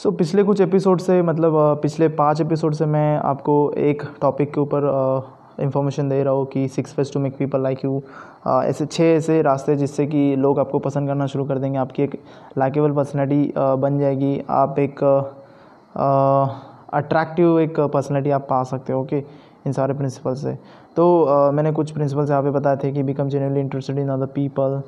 सो so, पिछले कुछ episode से मतलब पिछले पाँच एपिसोड से मैं आपको एक टॉपिक के ऊपर इंफॉर्मेशन दे रहा हूँ कि six ways to make people like you ऐसे छः ऐसे रास्ते जिससे कि लोग आपको पसंद करना शुरू कर देंगे। आपकी एक लाइकेबल पर्सनैलिटी बन जाएगी। आप एक अट्रैक्टिव एक पर्सनैलिटी आप पा सकते हो ओके इन सारे प्रिंसिपल से। तो uh, मैंने कुछ प्रिंसिपल्स यहाँ पे बताए थे कि become generally interested in other people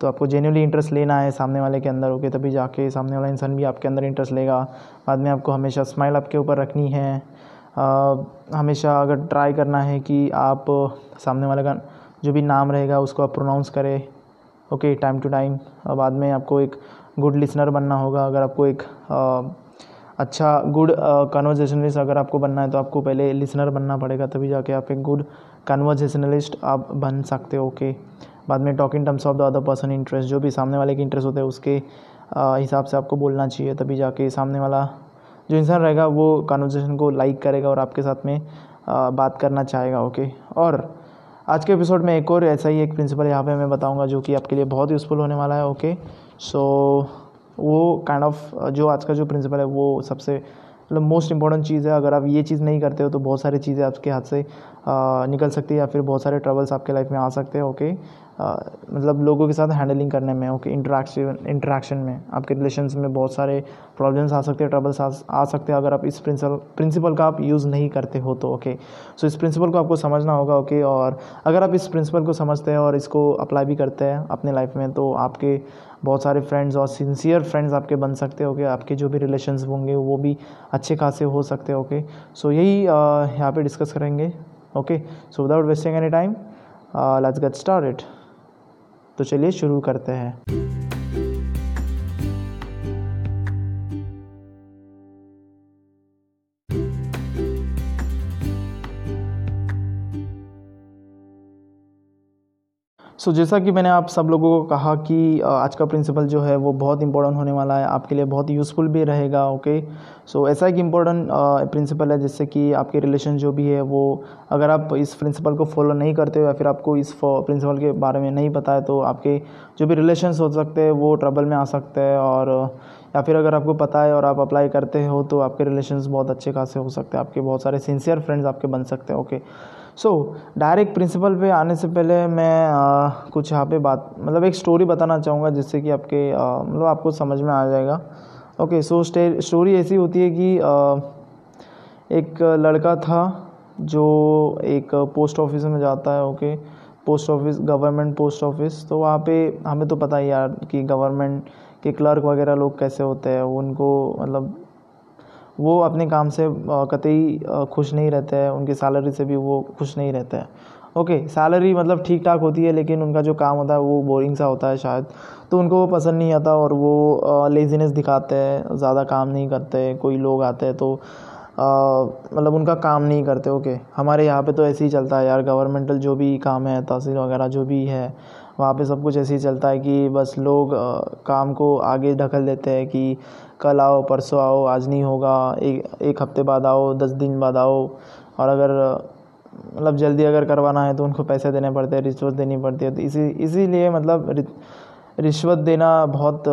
तो आपको जेन्यूनली इंटरेस्ट लेना है सामने वाले के अंदर ओके तभी जाके सामने वाला इंसान भी आपके अंदर इंटरेस्ट लेगा। बाद में आपको हमेशा स्माइल आपके ऊपर रखनी है। आ, हमेशा अगर ट्राई करना है कि आप सामने वाले का जो भी नाम रहेगा उसको आप प्रोनाउंस करें ओके टाइम टू टाइम बाद में आपको एक गुड लिसनर बनना होगा। अगर आपको एक आ, अच्छा गुड कन्वर्जेशनलिस्ट अगर आपको बनना है तो आपको पहले लिसनर बनना पड़ेगा। तभी जाके आप एक गुड कन्वर्जेशनलिस्ट आप बन सकते हो ओके बाद में talk in terms of the other person interest जो भी सामने वाले के इंटरेस्ट होते हैं उसके हिसाब से आपको बोलना चाहिए तभी जाके सामने वाला जो इंसान रहेगा वो कन्वर्जेशन को लाइक करेगा और आपके साथ में बात करना चाहेगा ओके और आज के एपिसोड में एक और ऐसा ही एक प्रिंसिपल यहाँ पे मैं बताऊँगा जो कि आपके लिए बहुत यूज़फुल होने वाला है ओके सो वो काइंड ऑफ़ जो आज का जो प्रिंसिपल है वो सबसे मतलब मोस्ट इंपॉर्टेंट चीज़ है। अगर आप ये चीज़ नहीं करते हो तो बहुत सारी चीज़ें आपके हाथ से आ, निकल सकती है या फिर बहुत सारे ट्रबल्स आपके लाइफ में आ सकते हैं ओके मतलब लोगों के साथ हैंडलिंग करने में ओके इंटरेक्शन इंटरेक्शन में आपके रिलेशन में बहुत सारे प्रॉब्लम्स आ सकते हैं ट्रबल्स आ, आ सकते हैं अगर आप इस प्रिंसिपल प्रिंसिपल का आप यूज़ नहीं करते हो तो ओके सो इस प्रिंसिपल को आपको समझना होगा ओके और अगर आप इस प्रिंसिपल को समझते हैं और इसको अप्लाई भी करते हैं अपने लाइफ में तो आपके बहुत सारे फ्रेंड्स और सिंसियर फ्रेंड्स आपके बन सकते हैं ओके आपके जो भी रिलेशंस होंगे वो भी अच्छे खासे हो सकते हैं ओके सो यही यहाँ पे डिस्कस करेंगे। Okay so without wasting any time let's get started तो चलिए शुरू करते हैं। सो so, जैसा कि मैंने आप सब लोगों को कहा कि आज का प्रिंसिपल जो है वो बहुत इंपॉर्टेंट होने वाला है आपके लिए बहुत यूज़फुल भी रहेगा ओके सो ऐसा एक इम्पोर्टेंट प्रिंसिपल है जिससे कि आपके रिलेशन जो भी है वो अगर आप इस प्रिंसिपल को फॉलो नहीं करते हो या फिर आपको इस प्रिंसिपल के बारे में नहीं पता है तो आपके जो भी रिलेशन हो सकते हैं वो ट्रबल में आ सकते हैं और या फिर अगर आपको पता है और आप अप्लाई करते हो तो आपके रिलेशन बहुत अच्छे खासे हो सकते हैं आपके बहुत सारे सिंसियर फ्रेंड्स आपके बन सकते हैं ओके सो डायरेक्ट प्रिंसिपल पे आने से पहले मैं आ, कुछ यहाँ पे बात मतलब एक स्टोरी बताना चाहूँगा जिससे कि आपके मतलब आपको समझ में आ जाएगा। ओके सो स्टोरी ऐसी होती है कि आ, एक लड़का था जो एक पोस्ट ऑफ़िस में जाता है okay post office government post office तो वहाँ पे हमें तो पता ही यार कि गवर्नमेंट के क्लर्क वगैरह लोग कैसे होते हैं उनको मतलब वो अपने काम से कतई खुश नहीं रहते हैं, उनकी सैलरी से भी वो खुश नहीं रहते हैं। ओके सैलरी मतलब ठीक ठाक होती है, लेकिन उनका जो काम होता है वो बोरिंग सा होता है शायद। तो उनको वो पसंद नहीं आता और वो लेजीनेस दिखाते हैं, ज़्यादा काम नहीं करते, कोई लोग आते हैं तो मतलब उनका काम नहीं करते। ओके हमारे यहाँ पे तो ऐसे ही चलता है यार गवर्नमेंटल जो भी काम है, तहसील वगैरह जो भी है वहाँ पे सब कुछ ऐसे ही चलता है कि बस लोग काम को आगे ढकल देते हैं कि कल आओ परसों आओ आज नहीं होगा एक एक हफ़्ते बाद आओ दस दिन बाद आओ। और अगर मतलब जल्दी अगर करवाना है तो उनको पैसे देने पड़ते हैं रिश्वत देनी पड़ती है। तो इसी इसीलिए मतलब रिश्वत देना बहुत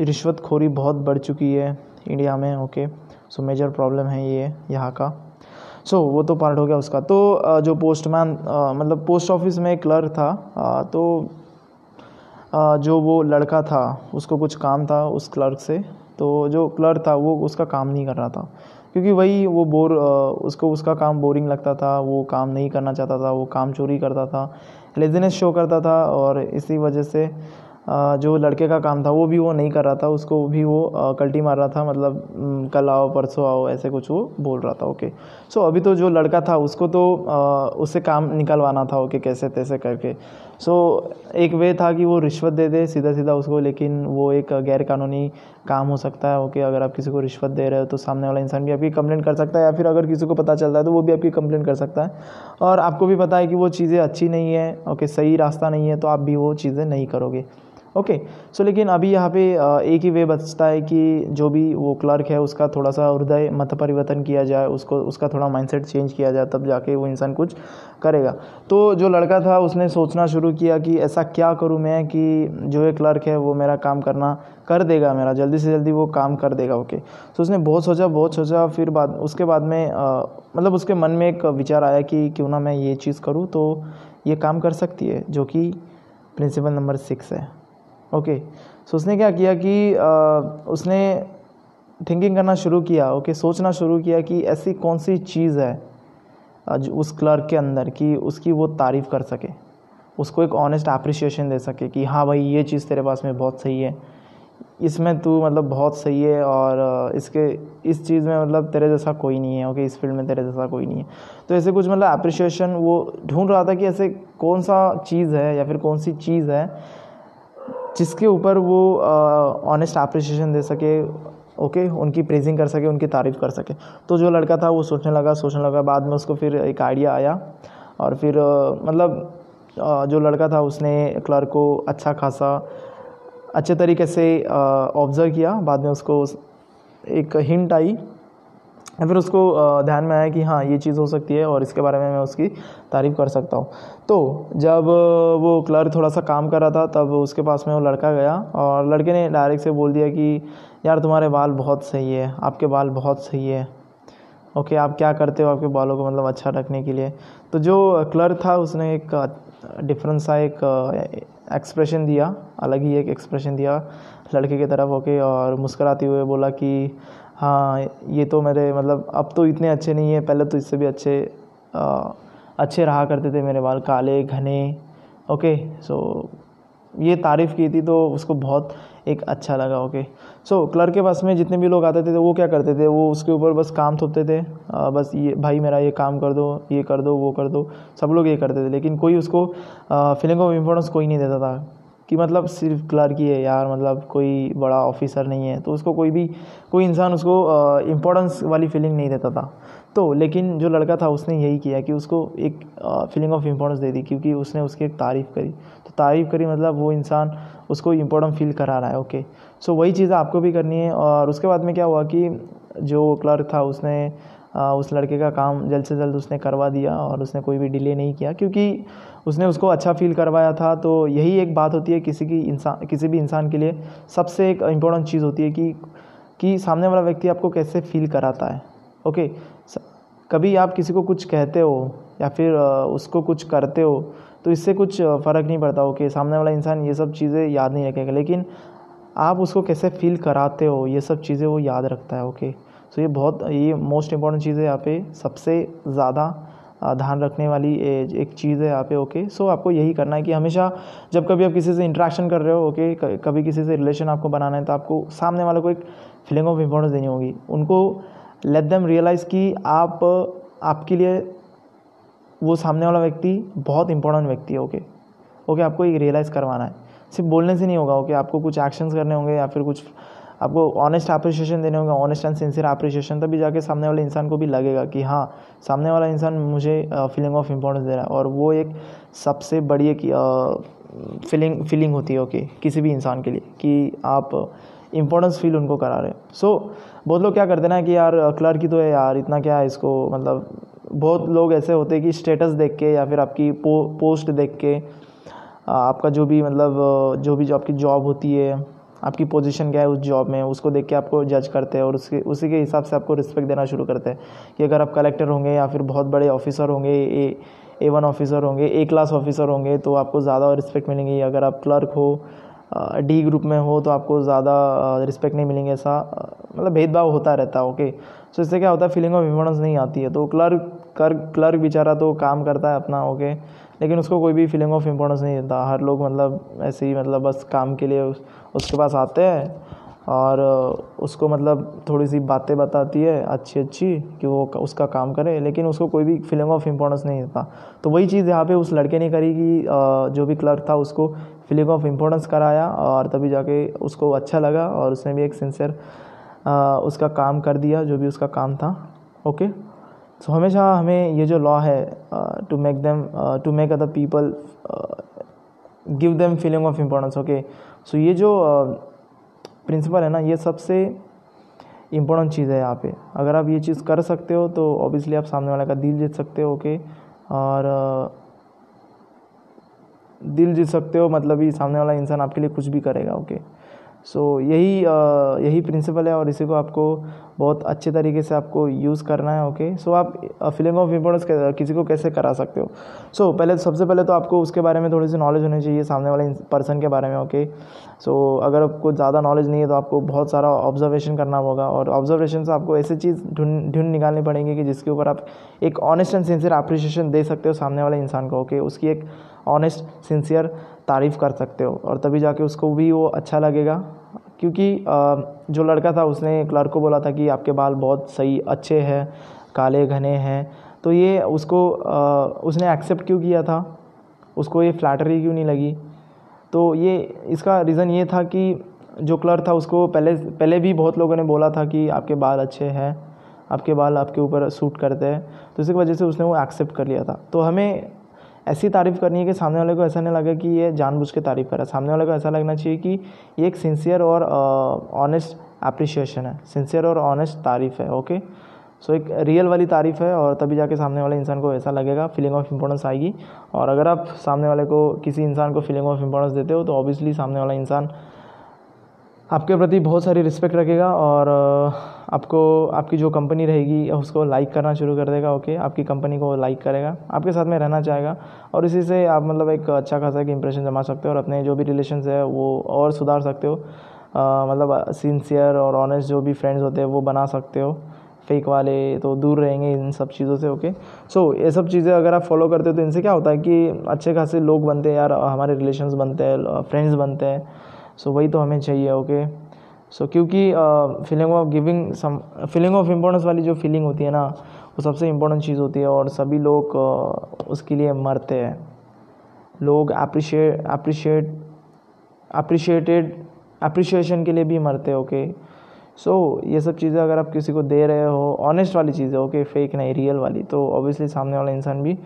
रिश्वत खोरी बहुत बढ़ चुकी है इंडिया में ओके। सो मेजर प्रॉब्लम है ये यहाँ का। सो so, वो तो पार्ट हो गया उसका। तो जो पोस्टमैन मतलब पोस्ट ऑफ़िस में क्लर्क था तो जो वो लड़का था, उसको कुछ काम था उस क्लर्क से तो जो क्लर्क था वो उसका काम नहीं कर रहा था। क्योंकि वही वो बोर उसको उसका काम बोरिंग लगता था, वो काम नहीं करना चाहता था, वो काम चोरी करता था, लेजीनेस शो करता था और इसी वजह से जो लड़के का काम था वो भी वो नहीं कर रहा था, उसको भी वो कल्टी मार रहा था मतलब कल आओ, परसों आओ, ऐसे कुछ वो बोल रहा था, ओके। सो अभी तो जो लड़का था उसको तो उससे काम निकलवाना था, ओके कैसे तैसे करके। सो एक वे था कि वो रिश्वत दे दे सीधा सीधा उसको, लेकिन वो एक गैर कानूनी काम हो सकता है ओके अगर आप किसी को रिश्वत दे रहे हो तो सामने वाला इंसान भी आपकी कंप्लेंट कर सकता है, या फिर अगर किसी को पता चलता है तो वो भी आपकी कंप्लेंट कर सकता है। और आपको भी पता है कि वो चीज़ें अच्छी नहीं है ओके सही रास्ता नहीं है तो आप भी वो चीज़ें नहीं करोगे। ओके सो लेकिन अभी यहाँ पे एक ही वे बचता है कि जो भी वो क्लर्क है उसका थोड़ा सा हृदय मत परिवर्तन किया जाए उसको उसका थोड़ा माइंडसेट चेंज किया जाए तब जाके वो इंसान कुछ करेगा। तो जो लड़का था उसने सोचना शुरू किया कि ऐसा क्या करूँ मैं कि जो ये क्लर्क है वो मेरा काम करना कर देगा मेरा जल्दी से जल्दी वो काम कर देगा ओके तो उसने बहुत सोचा बहुत सोचा फिर बाद उसके बाद में आ, मतलब उसके मन में एक विचार आया कि क्यों ना मैं ये चीज़ करूँ तो ये काम कर सकती है जो कि प्रिंसिपल नंबर सिक्स है। ओके सो उसने क्या किया कि आ, उसने थिंकिंग करना शुरू किया ओके सोचना शुरू किया कि ऐसी कौन सी चीज़ है उस क्लर्क के अंदर कि उसकी वो तारीफ़ कर सके उसको एक ऑनेस्ट अप्रिशिएशन दे सके कि हाँ भाई ये चीज़ तेरे पास में बहुत सही है। इसमें तू मतलब बहुत सही है और इसके इस चीज़ में मतलब तेरे जैसा कोई नहीं है ओके इस फ़ील्ड में तेरे जैसा कोई नहीं है। तो ऐसे कुछ मतलब अप्रिशिएशन वो ढूंढ रहा था कि ऐसे कौन सा चीज़ है या फिर कौन सी चीज़ है जिसके ऊपर वो ऑनेस्ट अप्रिसिएशन दे सके ओके okay, उनकी प्रेजिंग कर सके उनकी तारीफ़ कर सके। तो जो लड़का था वो सोचने लगा सोचने लगा बाद में उसको फिर एक आइडिया आया और फिर मतलब जो लड़का था उसने क्लर्क को अच्छा खासा अच्छे तरीके से ऑब्ज़र्व किया बाद में उसको एक हिंट आई फिर उसको ध्यान में आया कि हाँ ये चीज़ हो सकती है और इसके बारे में मैं उसकी तारीफ़ कर सकता हूँ। तो जब वो क्लर्क थोड़ा सा काम कर रहा था, तब उसके पास में वो लड़का गया और लड़के ने डायरेक्ट से बोल दिया कि, यार, तुम्हारे बाल बहुत सही है, आपके बाल बहुत सही है। ओके, आप क्या करते हो आपके बालों को मतलब अच्छा रखने के लिए? तो जो क्लर्क था, उसने एक डिफरेंस सा एक एक्सप्रेशन दिया, अलग ही एक एक्सप्रेशन दिया लड़के की तरफ़, ओके, और मुस्कराते हुए बोला कि हाँ ये तो मेरे मतलब अब तो इतने अच्छे नहीं है। पहले तो इससे भी अच्छे अच्छे रहा करते थे मेरे बाल काले घने ओके सो ये तारीफ़ की थी तो उसको बहुत एक अच्छा लगा ओके सो क्लर्क के पास में जितने भी लोग आते थे तो वो क्या करते थे? वो उसके ऊपर बस काम थोपते थे आ, बस ये भाई मेरा ये काम कर दो ये कर दो वो कर दो। सब लोग ये करते थे लेकिन कोई उसको फीलिंग ऑफ़ इम्पोर्टेंस कोई नहीं देता था। कि मतलब सिर्फ़ क्लर्क ही है यार मतलब कोई बड़ा ऑफिसर नहीं है तो उसको कोई भी, कोई इंसान उसको इम्पोर्टेंस वाली फीलिंग नहीं देता था। तो लेकिन जो लड़का था उसने यही किया कि उसको एक फीलिंग ऑफ़ इम्पोर्टेंस दे दी क्योंकि उसने उसकी एक तारीफ़ करी। तो तारीफ़ करी मतलब वो इंसान उसको इम्पोर्टेंट फील करा रहा है ओके सो वही चीज़ आपको भी करनी है और उसके बाद में क्या हुआ कि जो क्लर्क था उसने उस लड़के का काम जल्द से जल्द उसने करवा दिया और उसने कोई भी डिले नहीं किया, क्योंकि उसने उसको अच्छा फील करवाया था। तो यही एक बात होती है किसी की इंसान, किसी भी इंसान के लिए सबसे एक इम्पोर्टेंट चीज़ होती है कि कि सामने वाला व्यक्ति आपको कैसे फील कराता है। ओके कभी आप किसी को कुछ कहते हो या फिर उसको कुछ करते हो तो इससे कुछ फ़र्क नहीं पड़ता। ओके सामने वाला इंसान ये सब चीज़ें याद नहीं रखेगा, लेकिन आप उसको कैसे फील कराते हो, ये सब चीज़ें वो याद रखता है। ओके सो ये बहुत, ये मोस्ट इंपॉर्टेंट चीज़ है यहाँ पे, सबसे ज़्यादा ध्यान रखने वाली एक चीज़ है यहाँ पे ओके सो आपको यही करना है कि हमेशा जब कभी आप किसी से इंट्रैक्शन कर रहे हो ओके कभी किसी से रिलेशन आपको बनाना है तो आपको सामने वाले को एक फीलिंग ऑफ़ इम्पोर्टेंस देनी होगी। उनको लेट देम रियलाइज़ कि आप, आपके लिए वो सामने वाला व्यक्ति बहुत इंपॉर्टेंट व्यक्ति है ओके ओके आपको एक रियलाइज़ करवाना है। सिर्फ़ बोलने से नहीं होगा ओके आपको कुछ एक्शंस करने होंगे या फिर कुछ आपको ऑनेस्ट अप्रिशिएशन देने होंगे ऑनेस्ट एंड सिंसियर अप्रिशिएशन तभी जाके सामने वाले इंसान को भी लगेगा कि हाँ सामने वाला इंसान मुझे फीलिंग ऑफ़ इम्पोर्टेंस दे रहा है। और वो एक सबसे बड़ी एक फीलिंग फीलिंग होती है ओके किसी भी इंसान के लिए कि आप इंपॉर्टेंस फील उनको करा रहे हैं। सो so, बहुत लोग क्या करते ना कि यार क्लर्क ही तो है यार इतना क्या है इसको मतलब बहुत लोग ऐसे होते हैं कि स्टेटस देख के या फिर आपकी पो, पोस्ट देख के आपका जो भी मतलब जो भी जो आपकी जॉब होती है आपकी पोजीशन क्या है उस जॉब में उसको देख के आपको जज करते हैं और उसके उसी के हिसाब से आपको रिस्पेक्ट देना शुरू करते हैं कि अगर आप कलेक्टर होंगे या फिर बहुत बड़े ऑफिसर होंगे ए ए वन ऑफिसर होंगे ए क्लास ऑफिसर होंगे तो आपको ज़्यादा रिस्पेक्ट मिलेंगी। अगर आप क्लर्क हो डी ग्रुप में हो तो आपको ज़्यादा रिस्पेक्ट नहीं मिलेंगे ऐसा मतलब भेदभाव होता रहता है ओके सो इससे क्या होता है फीलिंग ऑफ़ इम्पोर्टेंस नहीं आती है। तो क्लर्क कर क्लर्क बेचारा तो काम करता है अपना ओके लेकिन उसको कोई भी फीलिंग ऑफ़ इम्पोर्टेंस नहीं देता। हर लोग मतलब ऐसे ही मतलब बस काम के लिए उस, उसके पास आते हैं और उसको मतलब थोड़ी सी बातें बताती है अच्छी अच्छी कि वो उसका काम करे, लेकिन उसको कोई भी फीलिंग ऑफ़ इम्पोर्टेंस नहीं देता तो वही चीज़ यहाँ पे उस लड़के ने करी कि जो भी क्लर्क था उसको फीलिंग ऑफ़ इम्पोर्टेंस कराया और तभी जाके उसको अच्छा लगा और उसने भी एक सिंसियर उसका काम कर दिया, जो भी उसका काम था। ओके सो हमेशा हमें ये जो लॉ है to make them to make other people give them feeling of importance okay so ये जो प्रिंसिपल है ना, ये सबसे इम्पोर्टेंट चीज़ है यहाँ पे। अगर आप ये चीज़ कर सकते हो तो ऑब्वियसली आप सामने वाले का दिल जीत सकते हो ओके और दिल जीत सकते हो मतलब ये सामने वाला इंसान आपके लिए कुछ भी करेगा ओके सो यही यही प्रिंसिपल है और इसी को आपको बहुत अच्छे तरीके से आपको यूज़ करना है ओके सो आप फीलिंग ऑफ़ इम्पोर्टेंस किसी को कैसे करा सकते हो? सो पहले, सबसे पहले तो आपको उसके बारे में थोड़ी सी नॉलेज होनी चाहिए सामने वाले पर्सन के बारे में ओके सो अगर आपको ज़्यादा नॉलेज नहीं है तो आपको बहुत सारा ऑब्जर्वेशन करना होगा और ऑब्जर्वेशन से आपको ऐसी चीज़ ढूंढ ढूंढ निकालनी पड़ेंगी कि जिसके ऊपर आप एक ऑनेस्ट एंड सिंसियर अप्रिशिएशन दे सकते हो सामने वाले इंसान को ओके उसकी एक ऑनेस्ट सिंसियर तारीफ़ कर सकते हो। और तभी जाके उसको भी वो अच्छा लगेगा। क्योंकि जो लड़का था, उसने क्लर्क को बोला था कि आपके बाल बहुत सही, अच्छे हैं, काले, घने हैं। तो ये उसको उसने एक्सेप्ट क्यों किया था? उसको ये फ्लैटरी क्यों नहीं लगी? तो ये, इसका रीज़न ये था कि जो क्लर्क था, उसको पहले पहले भी बहुत लोगों ने बोला था कि आपके बाल अच्छे हैं, आपके बाल आपके ऊपर सूट करते हैं। तो इसी वजह से उसने वो एक्सेप्ट कर लिया था। तो हमें ऐसी तारीफ़ करनी है कि सामने वाले को ऐसा नहीं लगे कि ये जानबूझ के तारीफ़ करा सामने वाले को ऐसा लगना चाहिए कि ये एक सिंसियर और ऑनेस्ट अप्रिशिएशन है। सिंसियर और ऑनेस्ट तारीफ़ है ओके सो so, एक रियल वाली तारीफ़ है और तभी जाके सामने वाले इंसान को ऐसा लगेगा फीलिंग ऑफ़ इम्पोर्टेंस आएगी। और अगर आप सामने वाले को किसी इंसान को फीलिंग ऑफ़ इंपॉर्टेंस देते हो तो ऑब्वियसली सामने वाला इंसान आपके प्रति बहुत सारी रिस्पेक्ट रखेगा और आपको आपकी जो कंपनी रहेगी उसको लाइक करना शुरू कर देगा ओके आपकी कंपनी को लाइक करेगा आपके साथ में रहना चाहेगा और इसी से आप मतलब एक अच्छा खासा एक इंप्रेशन जमा सकते हो और अपने जो भी रिलेशन है वो और सुधार सकते हो। आ, मतलब सिंसियर और ऑनेस्ट जो भी फ्रेंड्स होते हैं वो बना सकते हो। फेक वाले तो दूर रहेंगे इन सब चीज़ों से ओके सो so, ये सब चीज़ें अगर आप फॉलो करते हो तो इनसे क्या होता है कि अच्छे खासे लोग बनते हैं यार हमारे रिलेशंस बनते हैं फ्रेंड्स बनते हैं। सो वही तो हमें चाहिए ओके सो क्योंकि feeling of giving some feeling of importance वाली जो फीलिंग होती है ना वो सबसे इम्पोर्टेंट चीज़ होती है और सभी लोग uh, उसके लिए मरते हैं। लोग अप्रिशिएट अप्रिशिएट अप्रिशिएटेड अप्रिशिएशन के लिए भी मरते हैं ओके सो ये सब चीज़ें अगर आप किसी को दे रहे हो ऑनेस्ट वाली चीज़ें ओके फेक नहीं रियल वाली तो ऑब्वियसली सामने वाला इंसान भी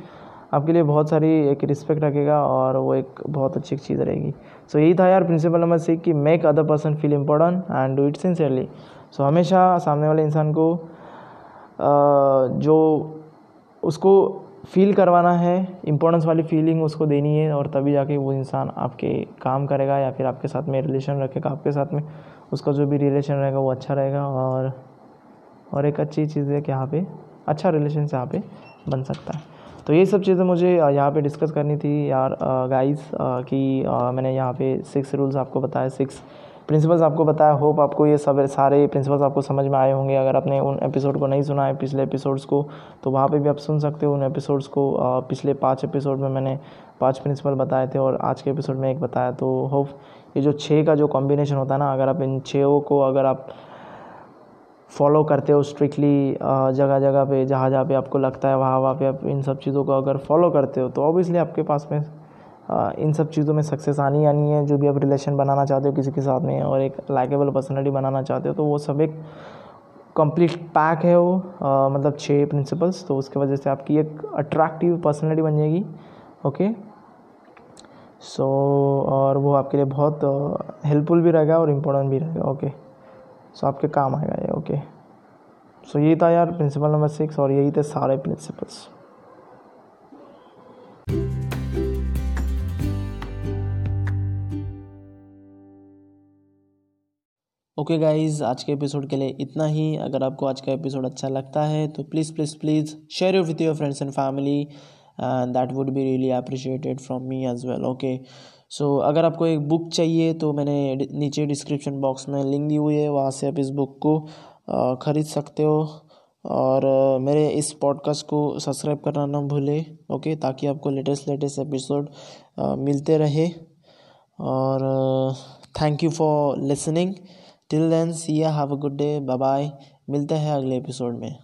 आपके लिए बहुत सारी एक रिस्पेक्ट रखेगा और वो एक बहुत अच्छी चीज़ रहेगी। सो so, यही था यार प्रिंसिपल नंबर सिक्स कि make other person feel important and do it sincerely so हमेशा सामने वाले इंसान को जो उसको फील करवाना है इम्पोर्टेंस वाली फीलिंग उसको देनी है और तभी जाके वो इंसान आपके काम करेगा या फिर आपके साथ में रिलेशन रखेगा आपके साथ में उसका जो भी रिलेशन रहेगा वो अच्छा रहेगा और और एक अच्छी चीज़ है कि यहाँ पे अच्छा रिलेशन यहाँ पे बन सकता है। तो ये सब चीज़ें मुझे यहाँ पे डिस्कस करनी थी यार गाइस कि मैंने यहाँ पे सिक्स रूल्स आपको बताए सिक्स प्रिंसिपल्स आपको बताया होप आपको ये सब, सारे प्रिंसिपल्स आपको समझ में आए होंगे। अगर आपने उन एपिसोड को नहीं सुना है, पिछले एपिसोड्स को तो वहाँ पे भी आप सुन सकते हो उन एपिसोड्स को। पिछले पाँच एपिसोड में मैंने पाँच प्रिंसिपल बताए थे और आज के एपिसोड में एक बताया। तो होप ये जो छः का जो कॉम्बिनेशन होता है ना, अगर आप इन छः को, अगर आप फॉलो करते हो स्ट्रिक्टली जगह जगह पे जहाँ जहाँ पे आपको लगता है वहाँ वहाँ पे आप इन सब चीज़ों को अगर फॉलो करते हो तो ऑब्वियसली आपके पास में इन सब चीज़ों में सक्सेस आनी आनी है। जो भी आप रिलेशन बनाना चाहते हो किसी के साथ में और एक लाइकेबल पर्सनैलिटी बनाना चाहते हो तो वो सब एक कंप्लीट पैक है वो आ, मतलब छः प्रिंसिपल्स तो उसके वजह से आपकी एक अट्रैक्टिव पर्सनैलिटी बन जाएगी ओके सो और वो आपके लिए बहुत हेल्पफुल भी रहेगा और इम्पोर्टेंट भी रहेगा ओके सो आपके काम आएगा ये ओके सो यही था यार प्रिंसिपल नंबर सिक्स और यही थे सारे प्रिंसिपल्स ओके गाइज़ आज के एपिसोड के लिए इतना ही. अगर आपको आज का एपिसोड अच्छा लगता है तो please please please share with your friends and family that would be really appreciated from me as well okay so so, अगर आपको एक बुक चाहिए तो मैंने नीचे डिस्क्रिप्शन बॉक्स में लिंक दी हुई है वहाँ से आप इस बुक को ख़रीद सकते हो। और मेरे इस पॉडकास्ट को सब्सक्राइब करना ना भूलें ओके ताकि आपको लेटेस्ट लेटेस्ट एपिसोड मिलते रहे। और thank you for listening till then see have a good day bye bye मिलते हैं अगले एपिसोड में।